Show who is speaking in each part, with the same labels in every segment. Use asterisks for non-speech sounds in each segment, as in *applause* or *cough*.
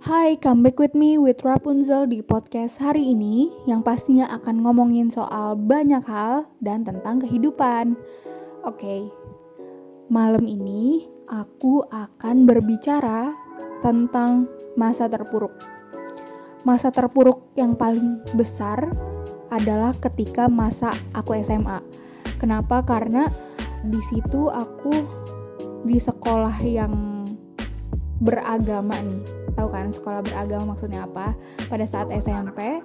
Speaker 1: Hai, come back with me with Rapunzel di podcast hari ini yang pastinya akan ngomongin soal banyak hal dan tentang kehidupan. Oke, okay. malam ini aku akan berbicara tentang masa terpuruk. Masa terpuruk yang paling besar adalah ketika masa aku SMA. Kenapa? Karena di situ aku di sekolah yang beragama nih. Tahu kan sekolah beragama maksudnya apa? Pada saat SMP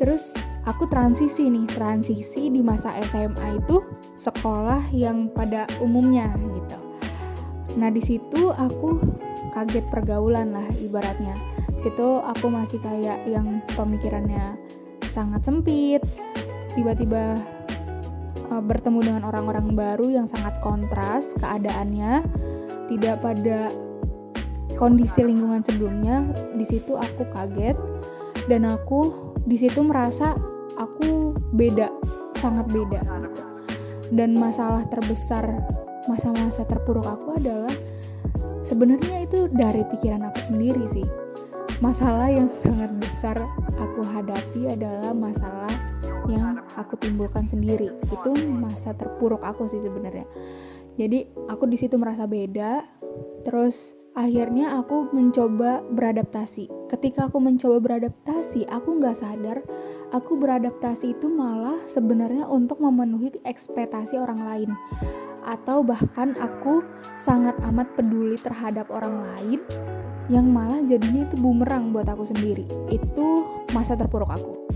Speaker 1: terus aku transisi nih. Transisi di masa SMA itu sekolah yang pada umumnya gitu. Nah di situ aku kaget pergaulan lah ibaratnya. Situ aku masih kayak yang pemikirannya sangat sempit. Tiba-tiba uh, bertemu dengan orang-orang baru yang sangat kontras keadaannya. Tidak pada kondisi lingkungan sebelumnya di situ aku kaget dan aku di situ merasa aku beda sangat beda gitu. Dan masalah terbesar masa-masa terpuruk aku adalah sebenarnya itu dari pikiran aku sendiri sih. Masalah yang *laughs* sangat besar aku hadapi adalah masalah yang aku timbulkan sendiri. Itu masa terpuruk aku sih sebenarnya jadi aku di situ merasa beda terus akhirnya aku mencoba beradaptasi. Ketika aku mencoba beradaptasi, aku nggak sadar aku beradaptasi itu malah sebenarnya untuk memenuhi ekspektasi orang lain. Atau bahkan aku sangat amat peduli terhadap orang lain yang malah jadinya itu bumerang buat aku sendiri. Itu masa terpuruk aku.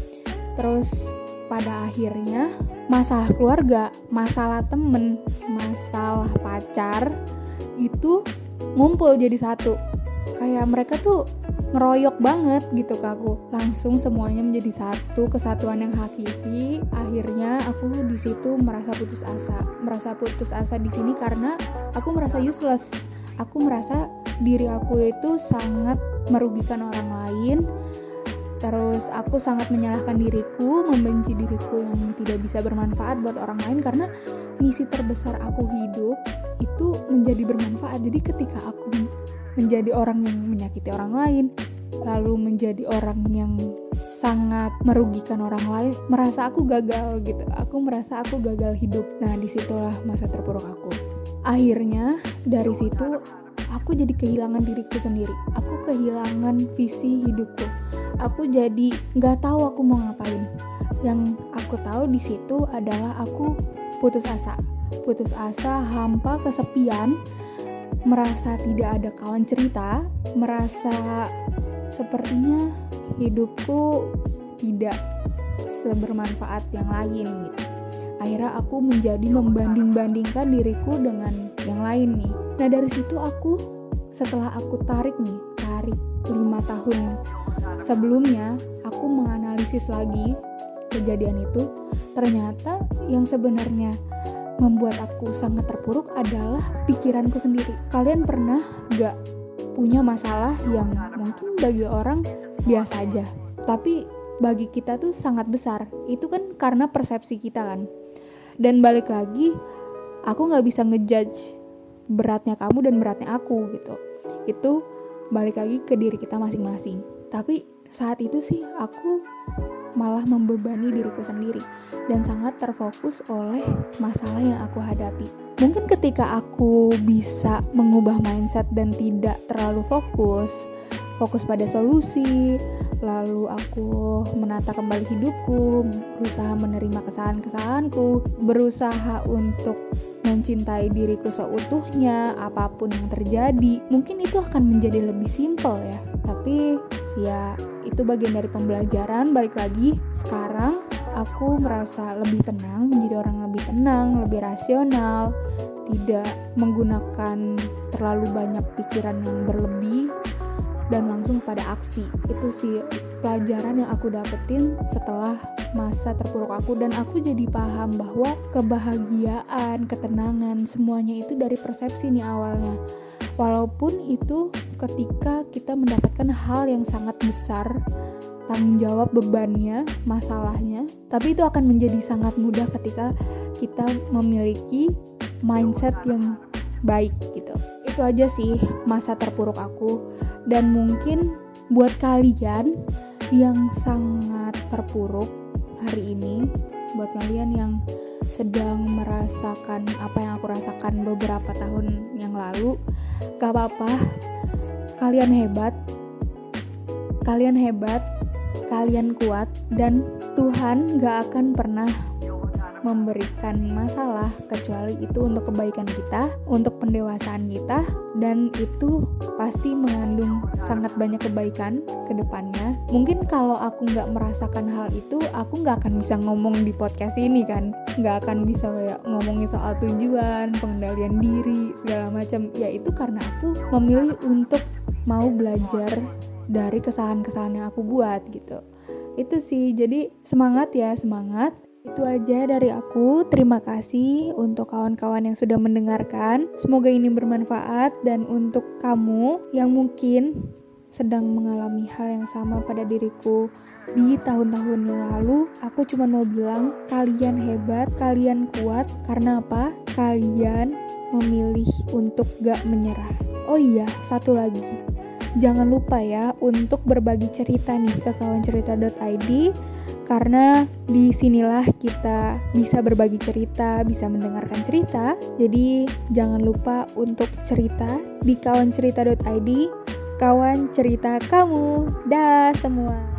Speaker 1: Terus pada akhirnya masalah keluarga, masalah temen, masalah pacar itu ngumpul jadi satu. Kayak mereka tuh ngeroyok banget gitu ke aku. Langsung semuanya menjadi satu kesatuan yang hakiki. Akhirnya aku di situ merasa putus asa. Merasa putus asa di sini karena aku merasa useless. Aku merasa diri aku itu sangat merugikan orang lain terus aku sangat menyalahkan diriku membenci diriku yang tidak bisa bermanfaat buat orang lain karena misi terbesar aku hidup itu menjadi bermanfaat. Jadi ketika aku menjadi orang yang menyakiti orang lain lalu menjadi orang yang sangat merugikan orang lain merasa aku gagal gitu. Aku merasa aku gagal hidup. Nah di situlah masa terpuruk aku. Akhirnya dari situ aku jadi kehilangan diriku sendiri. Aku kehilangan visi hidupku aku jadi nggak tahu aku mau ngapain. Yang aku tahu di situ adalah aku putus asa. Putus asa hampa kesepian merasa tidak ada kawan cerita merasa sepertinya hidupku tidak sebermanfaat yang lain gitu. Akhirnya aku menjadi membanding-bandingkan diriku dengan yang lain nih. Nah dari situ aku setelah aku tarik nih tarik lima tahun sebelumnya aku menganalisis lagi kejadian itu. Ternyata yang sebenarnya membuat aku sangat terpuruk adalah pikiranku sendiri. Kalian pernah gak punya masalah yang mungkin bagi orang biasa aja tapi bagi kita tuh sangat besar. Itu kan karena persepsi kita kan. Dan balik lagi aku nggak bisa ngejudge beratnya kamu dan beratnya aku gitu. Itu balik lagi ke diri kita masing-masing tapi saat itu sih aku malah membebani diriku sendiri dan sangat terfokus oleh masalah yang aku hadapi. Mungkin ketika aku bisa mengubah mindset dan tidak terlalu fokus, fokus pada solusi, lalu aku menata kembali hidupku, berusaha menerima kesalahan-kesalahanku, berusaha untuk mencintai diriku seutuhnya, apa pun yang terjadi, mungkin itu akan menjadi lebih simpel ya. Tapi ya itu bagian dari pembelajaran. Balik lagi sekarang aku merasa lebih tenang menjadi orang lebih tenang lebih rasional tidak menggunakan terlalu banyak pikiran yang berlebih dan langsung pada aksi. Itu sih pelajaran yang aku dapetin setelah masa terpuruk aku dan aku jadi paham bahwa kebahagiaan ketenangan semuanya itu dari persepsi nih awalnya. Walaupun itu ketika kita mendapatkan hal yang sangat besar tanggung jawab bebannya, masalahnya, tapi itu akan menjadi sangat mudah ketika kita memiliki mindset yang baik gitu. itu aja sih masa terpuruk aku dan mungkin buat kalian yang sangat terpuruk hari ini buat kalian yang sedang merasakan apa yang aku rasakan beberapa tahun yang lalu gak apa-apa kalian hebat kalian hebat kalian kuat dan Tuhan gak akan pernah memberikan masalah kecuali itu untuk kebaikan kita, untuk pendewasaan kita dan itu pasti mengandung sangat banyak kebaikan ke depannya. Mungkin kalau aku nggak merasakan hal itu, aku nggak akan bisa ngomong di podcast ini kan, nggak akan bisa kayak ngomongin soal tujuan, pengendalian diri segala macam. Ya itu karena aku memilih untuk mau belajar dari kesalahan-kesalahan yang aku buat gitu. Itu sih, jadi semangat ya, semangat itu aja dari aku. Terima kasih untuk kawan-kawan yang sudah mendengarkan. Semoga ini bermanfaat dan untuk kamu yang mungkin sedang mengalami hal yang sama pada diriku di tahun-tahun yang lalu, aku cuma mau bilang kalian hebat, kalian kuat karena apa? Kalian memilih untuk gak menyerah. Oh iya, satu lagi. Jangan lupa ya untuk berbagi cerita nih ke kawancerita.id karena di sinilah kita bisa berbagi cerita, bisa mendengarkan cerita. Jadi jangan lupa untuk cerita di kawancerita.id, kawan cerita kamu. Dah semua.